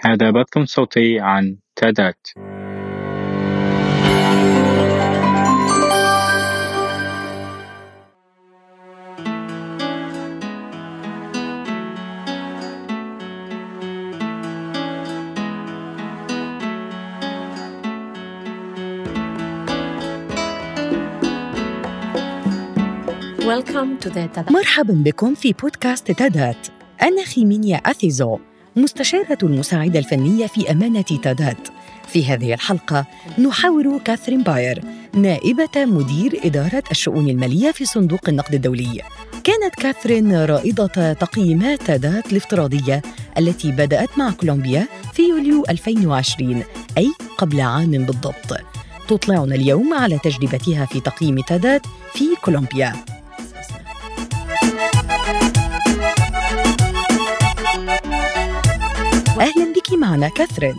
هذا بث صوتي عن تادات مرحبا بكم في بودكاست تادات أنا خيمينيا أثيزو. مستشارة المساعدة الفنية في أمانة تادات. في هذه الحلقة نحاور كاثرين باير نائبة مدير إدارة الشؤون المالية في صندوق النقد الدولي. كانت كاثرين رائدة تقييمات تادات الافتراضية التي بدأت مع كولومبيا في يوليو 2020 أي قبل عام بالضبط. تطلعنا اليوم على تجربتها في تقييم تادات في كولومبيا. أهلا بك معنا كاثرين.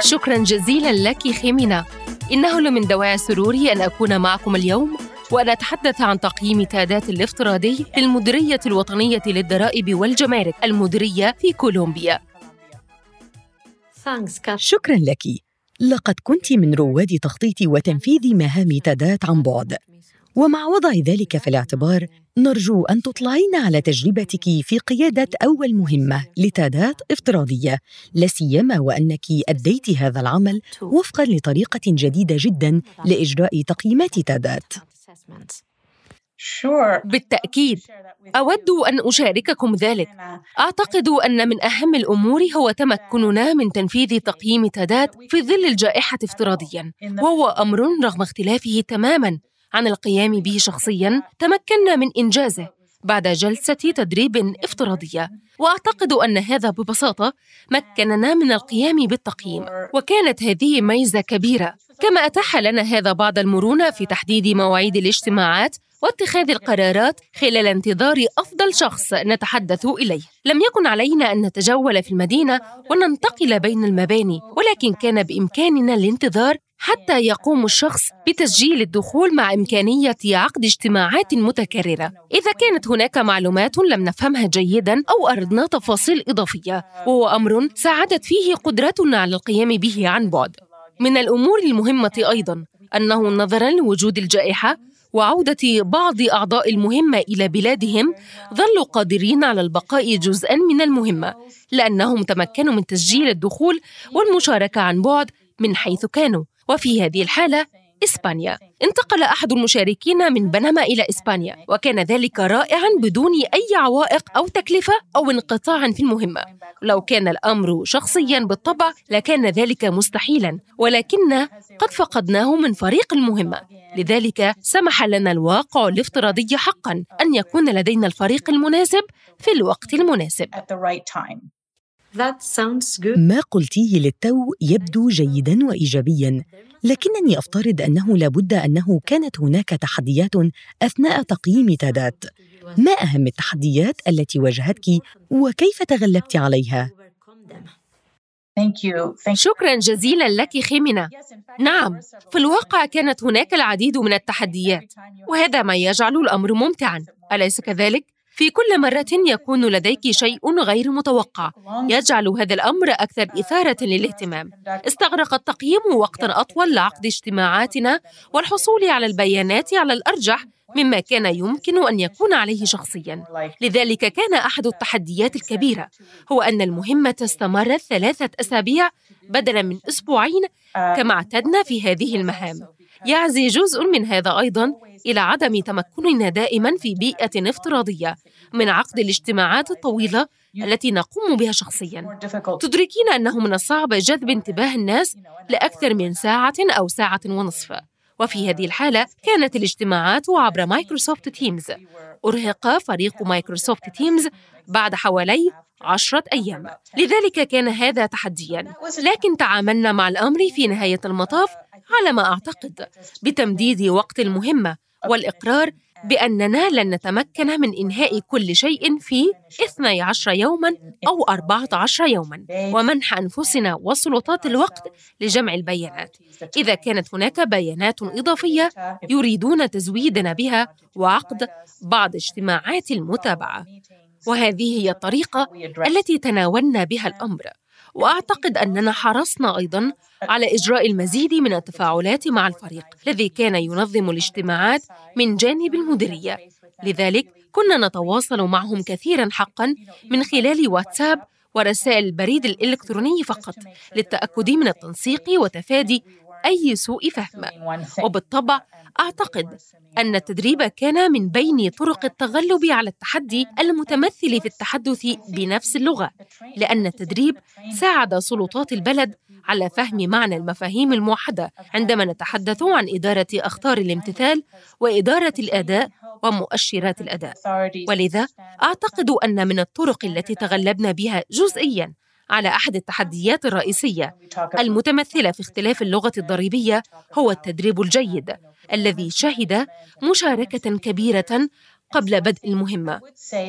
شكرا جزيلا لك خيمينا. إنه لمن دواعي سروري أن أكون معكم اليوم وأن أتحدث عن تقييم تادات الافتراضي للمديرية الوطنية للضرائب والجمارك المديرية في كولومبيا. شكرا لك. لقد كنت من رواد تخطيط وتنفيذ مهام تادات عن بعد. ومع وضع ذلك في الاعتبار نرجو أن تطلعين على تجربتك في قيادة أول مهمة لتادات افتراضية لا سيما وأنك أديت هذا العمل وفقا لطريقة جديدة جدا لإجراء تقييمات تادات. بالتأكيد أود أن أشارككم ذلك. أعتقد أن من أهم الأمور هو تمكننا من تنفيذ تقييم تادات في ظل الجائحة افتراضيا وهو أمر رغم اختلافه تماما. عن القيام به شخصيا تمكنا من إنجازه بعد جلسة تدريب افتراضية. وأعتقد أن هذا ببساطة مكننا من القيام بالتقييم. وكانت هذه ميزة كبيرة. كما أتاح لنا هذا بعض المرونة في تحديد مواعيد الاجتماعات واتخاذ القرارات خلال انتظار أفضل شخص نتحدث إليه. لم يكن علينا أن نتجول في المدينة وننتقل بين المباني ولكن كان بإمكاننا الانتظار حتى يقوم الشخص بتسجيل الدخول مع إمكانية عقد اجتماعات متكررة. إذا كانت هناك معلومات لم نفهمها جيدا أو أردنا تفاصيل إضافية وهو أمر ساعدت فيه قدرتنا على القيام به عن بعد. من الأمور المهمة أيضا أنه نظرا لوجود الجائحة وعودة بعض أعضاء المهمة إلى بلادهم ظلوا قادرين على البقاء جزءا من المهمة لأنهم تمكنوا من تسجيل الدخول والمشاركة عن بعد من حيث كانوا. وفي هذه الحالة إسبانيا. انتقل أحد المشاركين من بنما إلى إسبانيا وكان ذلك رائعا بدون أي عوائق أو تكلفة أو انقطاع في المهمة. لو كان الأمر شخصيا بالطبع لكان ذلك مستحيلا ولكن قد فقدناه من فريق المهمة. لذلك سمح لنا الواقع الافتراضي حقا أن يكون لدينا الفريق المناسب في الوقت المناسب. ما قلتيه للتو يبدو جيدا وإيجابيا. لكنني أفترض أنه لابد أنه كانت هناك تحديات أثناء تقييم تادات. ما أهم التحديات التي واجهتك وكيف تغلبت عليها؟ شكرا جزيلا لك خيمنا نعم في الواقع كانت هناك العديد من التحديات وهذا ما يجعل الأمر ممتعا. أليس كذلك؟ في كل مرة يكون لديك شيء غير متوقع. يجعل هذا الأمر أكثر إثارة للاهتمام. استغرق التقييم وقتا أطول لعقد اجتماعاتنا والحصول على البيانات على الأرجح مما كان يمكن أن يكون عليه شخصيا. لذلك كان أحد التحديات الكبيرة هو أن المهمة استمرت ثلاثة أسابيع بدلا من أسبوعين كما اعتدنا في هذه المهام. يعزي جزء من هذا أيضا إلى عدم تمكننا دائما في بيئة افتراضية من عقد الاجتماعات الطويلة التي نقوم بها شخصيا. تدركين أنه من الصعب جذب انتباه الناس لأكثر من ساعة أو ساعة ونصف. وفي هذه الحالة كانت الاجتماعات عبر Microsoft Teams. أرهق فريق Microsoft Teams بعد حوالي عشرة أيام. لذلك كان هذا تحديا. لكن تعاملنا مع الأمر في نهاية المطاف على ما أعتقد بتمديد وقت المهمة والإقرار بأننا لن نتمكن من إنهاء كل شيء في 12 يوما أو 14 يوما ومنح أنفسنا وسلطات الوقت لجمع البيانات. إذا كانت هناك بيانات إضافية يريدون تزويدنا بها وعقد بعض اجتماعات المتابعة. وهذه هي الطريقة التي تناولنا بها الأمر. وأعتقد أننا حرصنا أيضا على إجراء المزيد من التفاعلات مع الفريق الذي كان ينظم الاجتماعات من جانب المديرية. لذلك كنا نتواصل معهم كثيرا حقا من خلال واتساب ورسائل البريد الإلكتروني فقط للتأكد من التنسيق وتفادي أي سوء فهم. وبالطبع أعتقد أن التدريب كان من بين طرق التغلب على التحدي المتمثل في التحدث بنفس اللغة لأن التدريب ساعد سلطات البلد على فهم معنى المفاهيم الموحدة. عندما نتحدث عن إدارة أخطار الامتثال وإدارة الأداء ومؤشرات الأداء. ولذا أعتقد أن من الطرق التي تغلبنا بها جزئياً على أحد التحديات الرئيسية. المتمثلة في اختلاف اللغة الضريبية هو التدريب الجيد الذي شهد مشاركة كبيرة قبل بدء المهمة.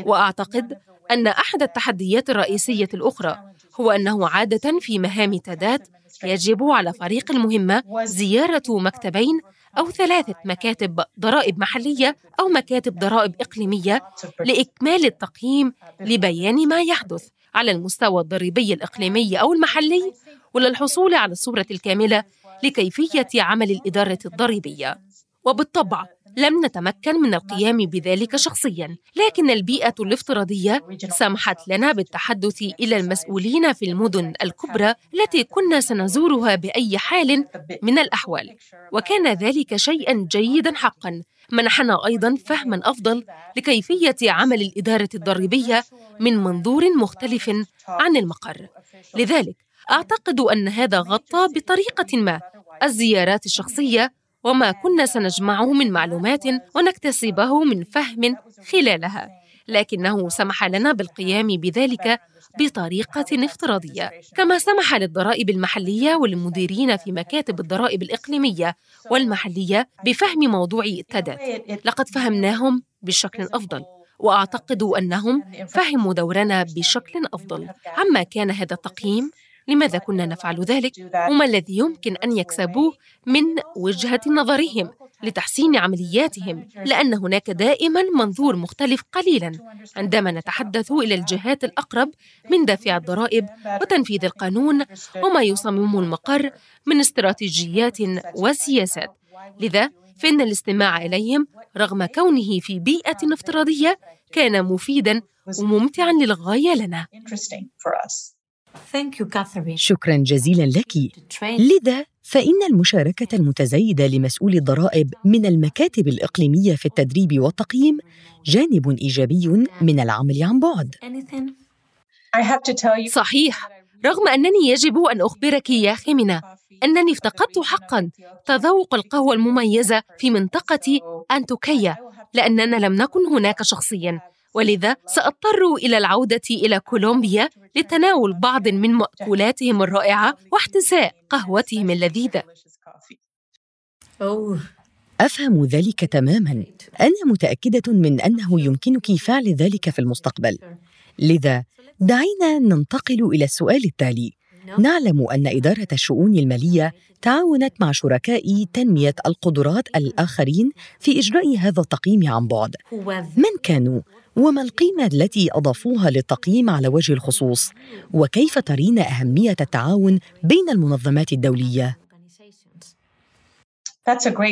وأعتقد أن أحد التحديات الرئيسية الأخرى هو أنه عادة في مهام تادات يجب على فريق المهمة زيارة مكتبين أو ثلاثة مكاتب ضرائب محلية أو مكاتب ضرائب إقليمية لإكمال التقييم لبيان ما يحدث. على المستوى الضريبي الإقليمي أو المحلي وللحصول على الصورة الكاملة لكيفية عمل الإدارة الضريبية. وبالطبع لم نتمكن من القيام بذلك شخصيا لكن البيئة الافتراضية سمحت لنا بالتحدث إلى المسؤولين في المدن الكبرى التي كنا سنزورها بأي حال من الأحوال. وكان ذلك شيئا جيدا حقا منحنا أيضا فهما أفضل لكيفية عمل الإدارة الضريبية من منظور مختلف عن المقر. لذلك أعتقد أن هذا غطى بطريقة ما الزيارات الشخصية وما كنا سنجمعه من معلومات ونكتسبه من فهم خلالها. لكنه سمح لنا بالقيام بذلك بطريقة افتراضية كما سمح للضرائب المحلية والمديرين في مكاتب الضرائب الإقليمية والمحلية بفهم موضوع التدات لقد فهمناهم بشكل أفضل وأعتقد أنهم فهموا دورنا بشكل أفضل. عما كان هذا التقييم؟ لماذا كنا نفعل ذلك؟ وما الذي يمكن أن يكسبوه من وجهة نظرهم لتحسين عملياتهم؟ لأن هناك دائما منظور مختلف قليلا. عندما نتحدث إلى الجهات الأقرب من دافع الضرائب وتنفيذ القانون وما يصمم المقر من استراتيجيات وسياسات. لذا فإن الاستماع إليهم رغم كونه في بيئة افتراضية كان مفيدا وممتعا للغاية لنا. شكرا جزيلا لك. لذا فإن المشاركة المتزايدة لمسؤول الضرائب من المكاتب الإقليمية في التدريب والتقييم جانب إيجابي من العمل عن بعد. صحيح. رغم أنني يجب أن أخبرك يا خيمنا أنني افتقدت حقا تذوق القهوة المميزة في منطقة أنتوكيا لأننا لم نكن هناك شخصيا. ولذا سأضطر إلى العودة إلى كولومبيا لتناول بعض من مأكولاتهم الرائعة واحتساء قهوتهم اللذيذة. أفهم ذلك تماما. أنا متأكدة من أنه يمكنك فعل ذلك في المستقبل. لذا دعينا ننتقل إلى السؤال التالي. نعلم أن إدارة الشؤون المالية تعاونت مع شركاء تنمية القدرات الآخرين في إجراء هذا التقييم عن بعد. من كانوا؟ وما القيمة التي أضافوها للتقييم على وجه الخصوص؟ وكيف ترين أهمية التعاون بين المنظمات الدولية؟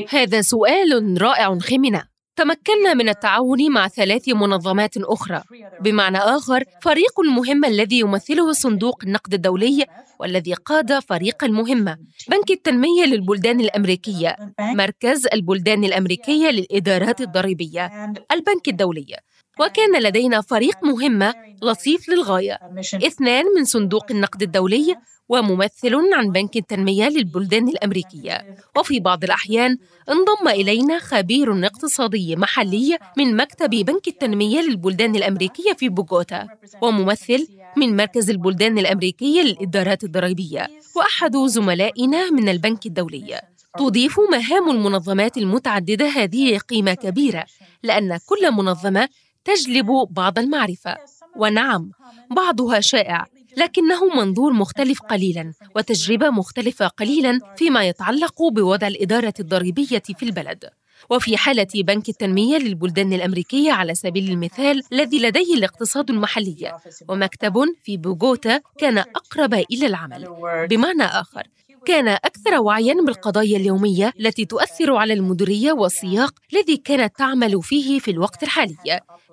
هذا سؤال رائع خمنة تمكنا من التعاون مع ثلاث منظمات أخرى. بمعنى آخر فريق المهمة الذي يمثله صندوق النقد الدولي والذي قاد فريق المهمة بنك التنمية للبلدان الأمريكية. مركز البلدان الأمريكية للإدارات الضريبية. البنك الدولي. وكان لدينا فريق مهمة لطيف للغاية. اثنان من صندوق النقد الدولي وممثل عن بنك التنمية للبلدان الأمريكية. وفي بعض الأحيان انضم إلينا خبير اقتصادي محلي من مكتب بنك التنمية للبلدان الأمريكية في بوغوتا وممثل من مركز البلدان الأمريكية للإدارات الضريبية. وأحد زملائنا من البنك الدولي. تضيف مهام المنظمات المتعددة هذه قيمة كبيرة لأن كل منظمة تجلب بعض المعرفة. ونعم بعضها شائع لكنه منظور مختلف قليلا وتجربة مختلفة قليلا فيما يتعلق بوضع الإدارة الضريبية في البلد. وفي حالة بنك التنمية للبلدان الأمريكية على سبيل المثال الذي لديه الاقتصاد المحلي ومكتب في بوغوتا كان أقرب إلى العمل. بمعنى آخر كان أكثر وعياً بالقضايا اليومية التي تؤثر على المديرية والسياق الذي كانت تعمل فيه في الوقت الحالي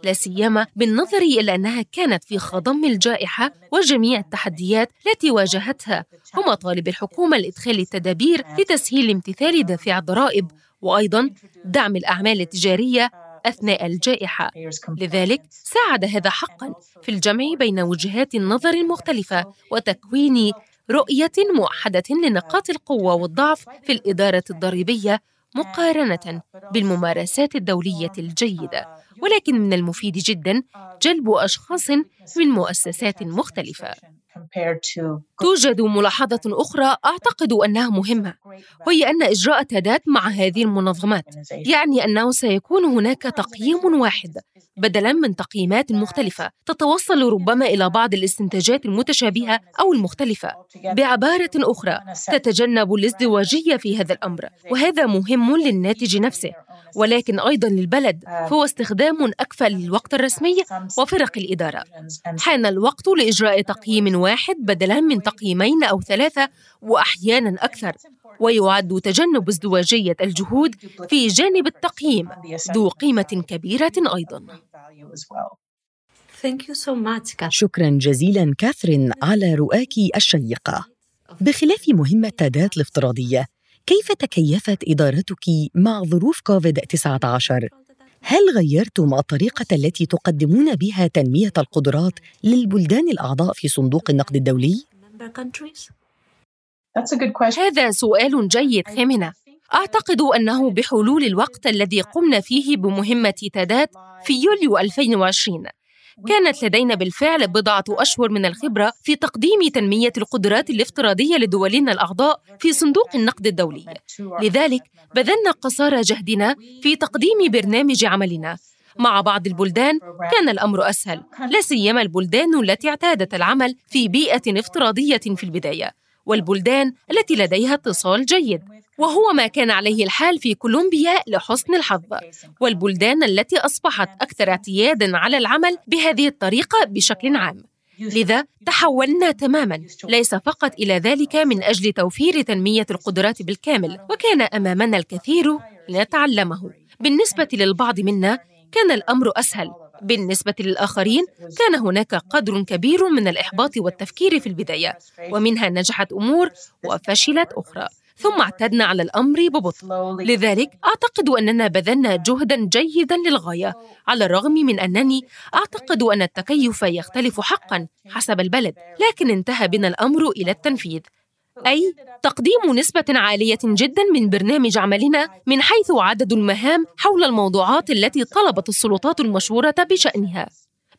لا سيما بالنظر إلى أنها كانت في خضم الجائحة وجميع التحديات التي واجهتها ومطالب الحكومة لإدخال التدابير لتسهيل امتثال دافع الضرائب وأيضاً دعم الأعمال التجارية أثناء الجائحة. لذلك ساعد هذا حقاً في الجمع بين وجهات النظر المختلفة وتكوين رؤية موحدة لنقاط القوة والضعف في الإدارة الضريبية مقارنة بالممارسات الدولية الجيدة. ولكن من المفيد جدا جلب أشخاص من مؤسسات مختلفة. توجد ملاحظة أخرى أعتقد أنها مهمة وهي أن إجراء تادات مع هذه المنظمات يعني أنه سيكون هناك تقييم واحد بدلا من تقييمات مختلفة تتوصل ربما إلى بعض الاستنتاجات المتشابهة أو المختلفة. بعبارة أخرى تتجنب الازدواجية في هذا الأمر وهذا مهم للناتج نفسه ولكن أيضا للبلد فهو استخدام أكفأ للوقت الرسمي وفرق الإدارة. حان الوقت لإجراء تقييم واحد بدلا من تقييمين أو ثلاثة وأحيانا أكثر ويعد تجنب ازدواجية الجهود في جانب التقييم ذو قيمة كبيرة أيضا. شكرا جزيلا كاثرين على رؤاك الشيقة. بخلاف مهمة تادات الافتراضية كيف تكيفت إدارتك مع ظروف كوفيد-19 هل غيرتم الطريقة التي تقدمون بها تنمية القدرات للبلدان الأعضاء في صندوق النقد الدولي؟ هذا سؤال جيد خامنة أعتقد أنه بحلول الوقت الذي قمنا فيه بمهمة تادات في يوليو 2020 كانت لدينا بالفعل بضعة أشهر من الخبرة في تقديم تنمية القدرات الافتراضية لدولنا الأعضاء في صندوق النقد الدولي. لذلك بذلنا قصارى جهدنا في تقديم برنامج عملنا. مع بعض البلدان كان الأمر أسهل لا سيما البلدان التي اعتادت العمل في بيئة افتراضية في البداية والبلدان التي لديها اتصال جيد. وهو ما كان عليه الحال في كولومبيا لحسن الحظ. والبلدان التي أصبحت أكثر اعتيادا على العمل بهذه الطريقة بشكل عام. لذا تحولنا تماما. ليس فقط إلى ذلك من أجل توفير تنمية القدرات بالكامل وكان أمامنا الكثير لنتعلمه. بالنسبة للبعض منا كان الأمر أسهل. بالنسبة للآخرين كان هناك قدر كبير من الإحباط والتفكير في البداية. ومنها نجحت أمور وفشلت أخرى. ثم اعتدنا على الأمر ببطء لذلك أعتقد أننا بذلنا جهدا جيدا للغاية على الرغم من أنني أعتقد أن التكيف يختلف حقا حسب البلد لكن انتهى بنا الأمر إلى التنفيذ أي تقديم نسبة عالية جدا من برنامج عملنا من حيث عدد المهام حول الموضوعات التي طلبت السلطات المشهورة بشأنها.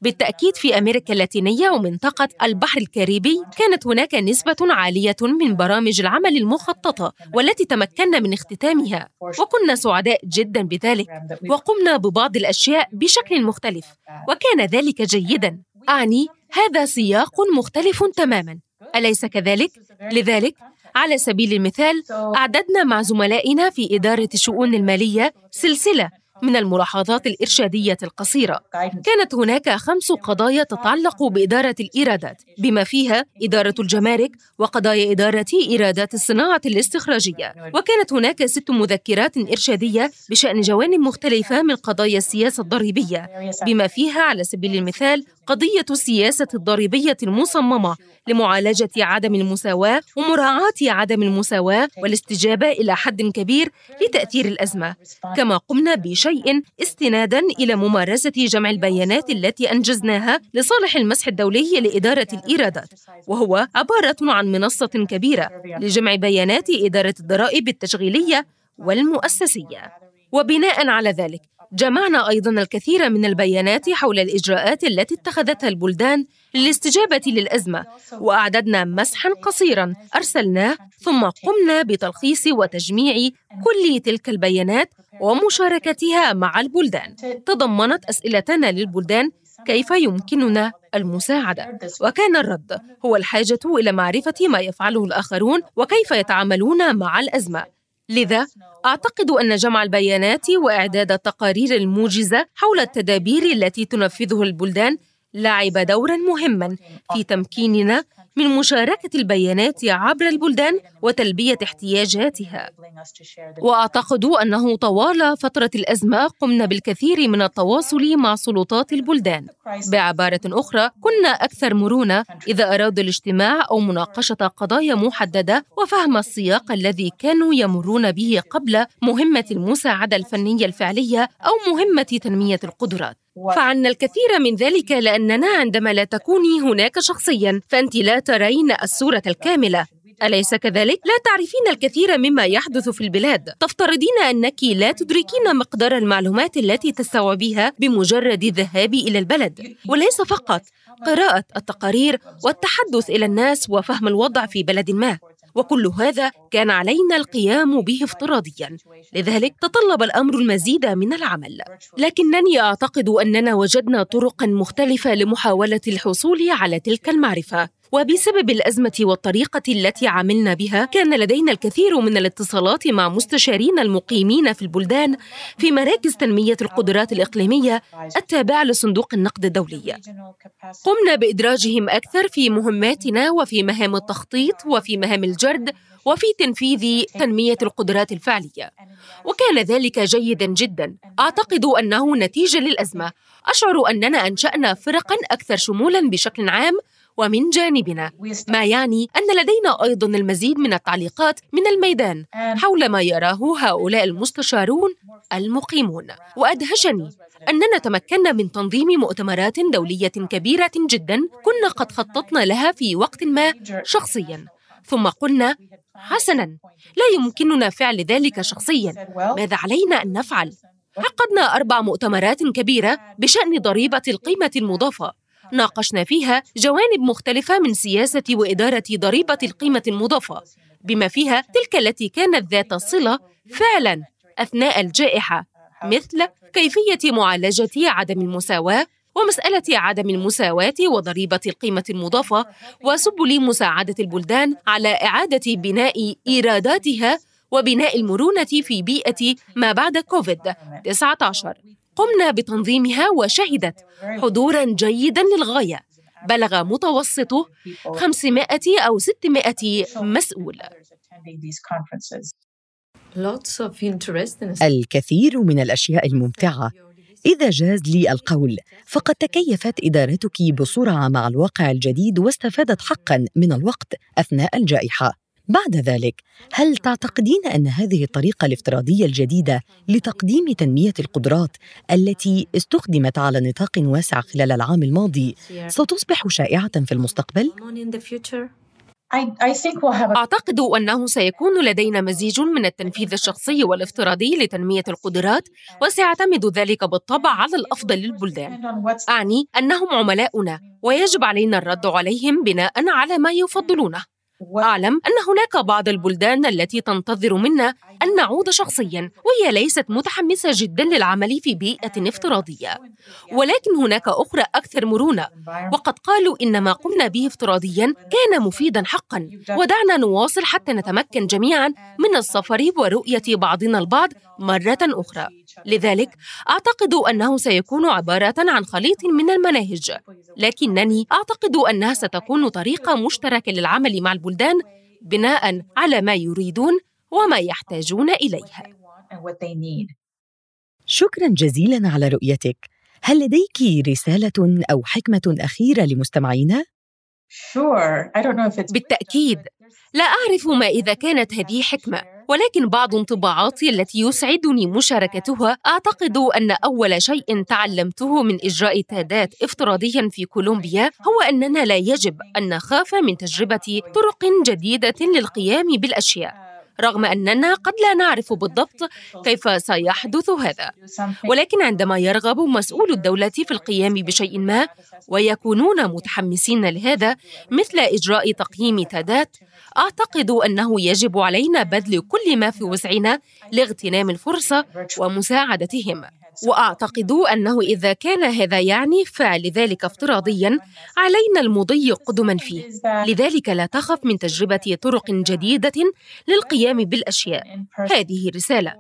بالتأكيد في أمريكا اللاتينية ومنطقة البحر الكاريبي كانت هناك نسبة عالية من برامج العمل المخططة والتي تمكنا من اختتامها. وكنا سعداء جدا بذلك. وقمنا ببعض الأشياء بشكل مختلف. وكان ذلك جيدا. أعني هذا سياق مختلف تماما. أليس كذلك؟ لذلك على سبيل المثال أعددنا مع زملائنا في إدارة الشؤون المالية سلسلة من الملاحظات الإرشادية القصيرة. كانت هناك خمس قضايا تتعلق بإدارة الإيرادات بما فيها إدارة الجمارك وقضايا إدارة إيرادات الصناعة الاستخراجية. وكانت هناك ست مذكرات إرشادية بشأن جوانب مختلفة من قضايا السياسة الضريبية بما فيها على سبيل المثال قضية السياسة الضريبية المصممة لمعالجة عدم المساواة ومراعاة عدم المساواة والاستجابة إلى حد كبير لتأثير الأزمة. كما قمنا بشيء استنادا إلى ممارسة جمع البيانات التي أنجزناها لصالح المسح الدولي لإدارة الإيرادات وهو عبارة عن منصة كبيرة لجمع بيانات إدارة الضرائب التشغيلية والمؤسسية. وبناء على ذلك جمعنا أيضا الكثير من البيانات حول الإجراءات التي اتخذتها البلدان للاستجابة للأزمة وأعددنا مسحا قصيرا أرسلناه ثم قمنا بتلخيص وتجميع كل تلك البيانات ومشاركتها مع البلدان. تضمنت أسئلتنا للبلدان كيف يمكننا المساعدة. وكان الرد هو الحاجة إلى معرفة ما يفعله الآخرون وكيف يتعاملون مع الأزمة. لذا أعتقد أن جمع البيانات وإعداد التقارير الموجزة حول التدابير التي تنفذها البلدان لعب دورا مهما في تمكيننا من مشاركة البيانات عبر البلدان وتلبية احتياجاتها. وأعتقد أنه طوال فترة الأزمة قمنا بالكثير من التواصل مع سلطات البلدان. بعبارة أخرى كنا أكثر مرونة إذا أرادوا الاجتماع أو مناقشة قضايا محددة وفهم السياق الذي كانوا يمرون به قبل مهمة المساعدة الفنية الفعلية أو مهمة تنمية القدرات. فعلنا الكثير من ذلك لأننا عندما لا تكوني هناك شخصيا فأنت لا ترين الصورة الكاملة أليس كذلك؟ لا تعرفين الكثير مما يحدث في البلاد، تفترضين أنك لا تدركين مقدار المعلومات التي تستوعبيها بمجرد الذهاب إلى البلد، وليس فقط قراءة التقارير والتحدث إلى الناس وفهم الوضع في بلد ما. وكل هذا كان علينا القيام به افتراضيا. لذلك تطلب الأمر المزيد من العمل. لكنني أعتقد أننا وجدنا طرقا مختلفة لمحاولة الحصول على تلك المعرفة. وبسبب الأزمة والطريقة التي عملنا بها كان لدينا الكثير من الاتصالات مع مستشارين المقيمين في البلدان في مراكز تنمية القدرات الإقليمية التابعة لصندوق النقد الدولي. قمنا بإدراجهم أكثر في مهماتنا وفي مهام التخطيط وفي مهام الجرد وفي تنفيذ تنمية القدرات الفعلية. وكان ذلك جيدا جدا. أعتقد أنه نتيجة للأزمة. أشعر أننا أنشأنا فرقا أكثر شمولا بشكل عام ومن جانبنا ما يعني أن لدينا أيضا المزيد من التعليقات من الميدان حول ما يراه هؤلاء المستشارون المقيمون. وأدهشني أننا تمكنا من تنظيم مؤتمرات دولية كبيرة جدا كنا قد خططنا لها في وقت ما شخصيا. ثم قلنا حسنا لا يمكننا فعل ذلك شخصيا. ماذا علينا أن نفعل؟ عقدنا أربع مؤتمرات كبيرة بشأن ضريبة القيمة المضافة. ناقشنا فيها جوانب مختلفة من سياسة وإدارة ضريبة القيمة المضافة بما فيها تلك التي كانت ذات صلة فعلا أثناء الجائحة مثل كيفية معالجة عدم المساواة ومسألة عدم المساواة وضريبة القيمة المضافة وسبل مساعدة البلدان على إعادة بناء إيراداتها وبناء المرونة في بيئة ما بعد كوفيد 19 قمنا بتنظيمها وشهدت حضورا جيدا للغاية. بلغ متوسطه 500 أو 600 مسؤول. الكثير من الأشياء الممتعة. إذا جاز لي القول فقد تكيفت إدارتك بسرعة مع الواقع الجديد واستفادت حقا من الوقت أثناء الجائحة. بعد ذلك هل تعتقدين أن هذه الطريقة الافتراضية الجديدة لتقديم تنمية القدرات التي استخدمت على نطاق واسع خلال العام الماضي ستصبح شائعة في المستقبل؟ أعتقد أنه سيكون لدينا مزيج من التنفيذ الشخصي والافتراضي لتنمية القدرات وسيعتمد ذلك بالطبع على الأفضل للبلدان. أعني أنهم عملاؤنا ويجب علينا الرد عليهم بناء على ما يفضلونه. أعلم أن هناك بعض البلدان التي تنتظر منا أن نعود شخصيا وهي ليست متحمسة جدا للعمل في بيئة افتراضية. ولكن هناك أخرى أكثر مرونة. وقد قالوا إن ما قمنا به افتراضيا كان مفيدا حقا. ودعنا نواصل حتى نتمكن جميعا من السفر ورؤية بعضنا البعض مرة أخرى. لذلك أعتقد أنه سيكون عبارة عن خليط من المناهج. لكنني أعتقد أنها ستكون طريقة مشتركة للعمل مع البلدان بناء على ما يريدون وما يحتاجون إليه شكرا جزيلا على رؤيتك. هل لديك رسالة أو حكمة أخيرة لمستمعينا؟ بالتأكيد. لا أعرف ما إذا كانت هذه حكمة. ولكن بعض انطباعاتي التي يسعدني مشاركتها أعتقد أن أول شيء تعلمته من إجراء تادات افتراضيا في كولومبيا هو أننا لا يجب أن نخاف من تجربة طرق جديدة للقيام بالأشياء. رغم أننا قد لا نعرف بالضبط كيف سيحدث هذا. ولكن عندما يرغب مسؤول الدولة في القيام بشيء ما ويكونون متحمسين لهذا مثل إجراء تقييم تادات أعتقد أنه يجب علينا بذل كل ما في وسعنا لاغتنام الفرصة ومساعدتهم. وأعتقد أنه إذا كان هذا يعني فعل ذلك افتراضيا علينا المضي قدما فيه. لذلك لا تخف من تجربة طرق جديدة للقيام القيام بالأشياء. هذه رسالة.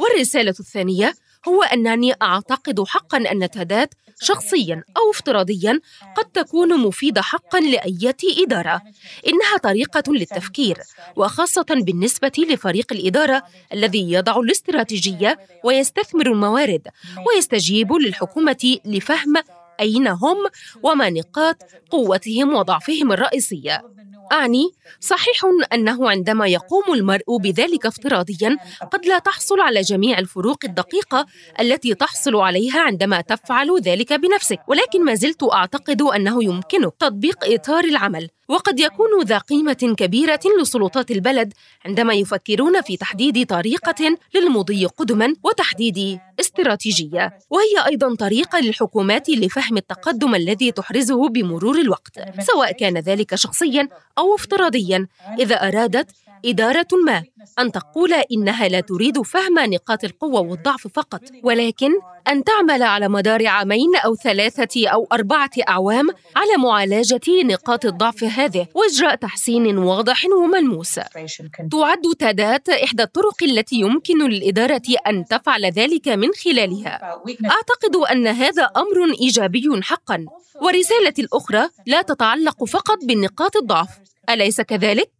والرسالة الثانية هو أنني أعتقد حقا أن تادات شخصيا أو افتراضيا قد تكون مفيدة حقا لأية إدارة. إنها طريقة للتفكير وخاصة بالنسبة لفريق الإدارة الذي يضع الاستراتيجية ويستثمر الموارد ويستجيب للحكومة لفهم أين هم وما نقاط قوتهم وضعفهم الرئيسية. أعني صحيح أنه عندما يقوم المرء بذلك افتراضيا قد لا تحصل على جميع الفروق الدقيقة التي تحصل عليها عندما تفعل ذلك بنفسك. ولكن ما زلت أعتقد أنه يمكنك تطبيق إطار العمل. وقد يكون ذا قيمة كبيرة لسلطات البلد عندما يفكرون في تحديد طريقة للمضي قدما وتحديد استراتيجية. وهي أيضا طريقة للحكومات لفهم التقدم الذي تحرزه بمرور الوقت سواء كان ذلك شخصيا أو افتراضيا إذا أرادت إدارة ما أن تقول إنها لا تريد فهم نقاط القوة والضعف فقط. ولكن أن تعمل على مدار عامين أو ثلاثة أو أربعة أعوام على معالجة نقاط الضعف هذه وإجراء تحسين واضح وملموس. تعد تادات إحدى الطرق التي يمكن للإدارة أن تفعل ذلك من خلالها. أعتقد أن هذا أمر إيجابي حقا. ورسالتي الأخرى لا تتعلق فقط بنقاط الضعف. أليس كذلك؟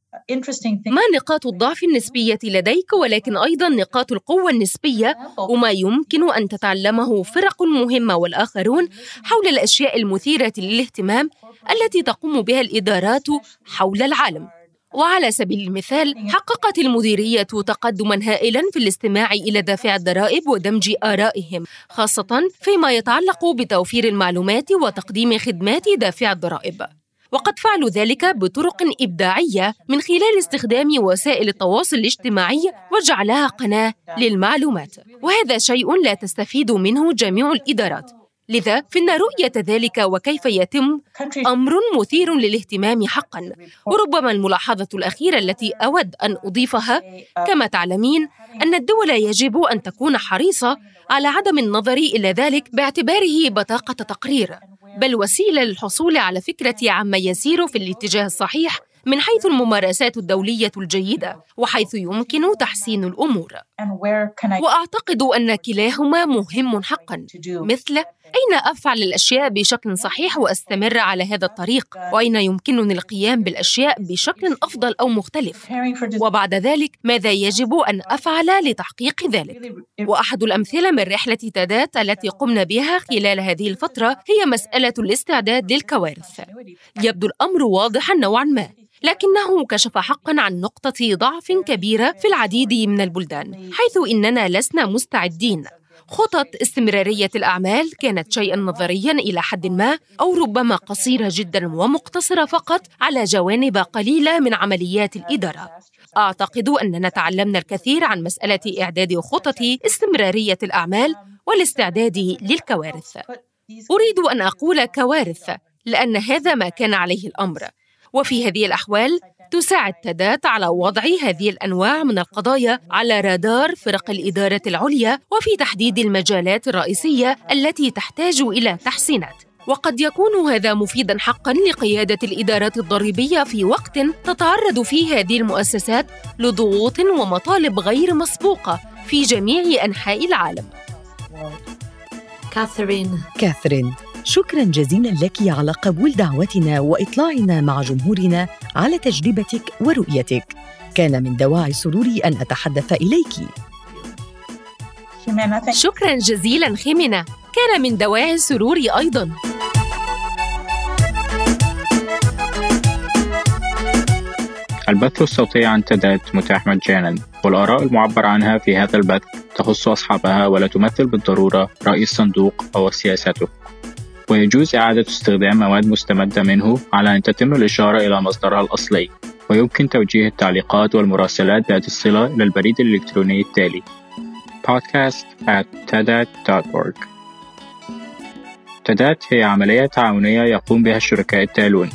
ما نقاط الضعف النسبية لديك ولكن أيضا نقاط القوة النسبية. وما يمكن أن تتعلمه فرق مهمة والآخرون حول الأشياء المثيرة للاهتمام التي تقوم بها الإدارات حول العالم. وعلى سبيل المثال حققت المديرية تقدما هائلا في الاستماع إلى دافع الضرائب ودمج آرائهم خاصة فيما يتعلق بتوفير المعلومات وتقديم خدمات دافع الضرائب. وقد فعلوا ذلك بطرق إبداعية من خلال استخدام وسائل التواصل الاجتماعي وجعلها قناة للمعلومات. وهذا شيء لا تستفيد منه جميع الإدارات. لذا فإن رؤية ذلك وكيف يتم أمر مثير للاهتمام حقا. وربما الملاحظة الأخيرة التي أود أن أضيفها كما تعلمين أن الدول يجب أن تكون حريصة على عدم النظر إلى ذلك باعتباره بطاقة تقرير. بل وسيلة للحصول على فكرة عما يسير في الاتجاه الصحيح من حيث الممارسات الدولية الجيدة وحيث يمكن تحسين الأمور. وأعتقد أن كلاهما مهم حقا مثل أين أفعل الأشياء بشكل صحيح وأستمر على هذا الطريق؟ وأين يمكنني القيام بالأشياء بشكل أفضل أو مختلف؟ وبعد ذلك ماذا يجب أن أفعل لتحقيق ذلك؟ وأحد الأمثلة من رحلة تادات التي قمنا بها خلال هذه الفترة هي مسألة الاستعداد للكوارث. يبدو الأمر واضحا نوعا ما لكنه كشف حقا عن نقطة ضعف كبيرة في العديد من البلدان حيث إننا لسنا مستعدين خطط استمرارية الأعمال كانت شيئا نظريا إلى حد ما أو ربما قصيرة جدا ومقتصرة فقط على جوانب قليلة من عمليات الإدارة. أعتقد أننا تعلمنا الكثير عن مسألة إعداد خطط استمرارية الأعمال والاستعداد للكوارث. أريد أن أقول كوارث لأن هذا ما كان عليه الأمر. وفي هذه الأحوال تساعد تدات على وضع هذه الأنواع من القضايا على رادار فرق الاداره العليا وفي تحديد المجالات الرئيسية التي تحتاج إلى تحسينات. وقد يكون هذا مفيدا حقا لقيادة الإدارات الضريبية في وقت تتعرض فيه هذه المؤسسات لضغوط ومطالب غير مسبوقة في جميع أنحاء العالم. كاثرين كاثرين شكرا جزيلا لك على قبول دعوتنا وإطلاعنا مع جمهورنا على تجربتك ورؤيتك. كان من دواعي سروري أن أتحدث إليك. شكرا جزيلا خيمنا كان من دواعي سروري أيضا. البث الصوتي عن تدات متاح مجانا والآراء المعبر عنها في هذا البث تخص أصحابها ولا تمثل بالضرورة رأي الصندوق أو سياسته. ويجوز إعادة استخدام مواد مستمدة منه على أن تتم الإشارة إلى مصدرها الأصلي ويمكن توجيه التعليقات والمراسلات ذات الصلة إلى البريد الإلكتروني التالي. Podcast at tadat.org تدات هي عملية تعاونية يقوم بها الشركاء التالون.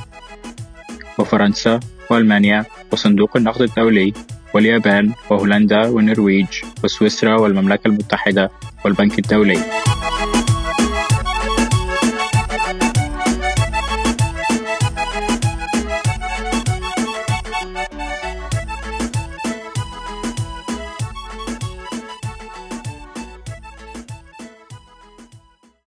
وفرنسا وألمانيا وصندوق النقد الدولي واليابان وهولندا والنرويج وسويسرا والمملكة المتحدة والبنك الدولي.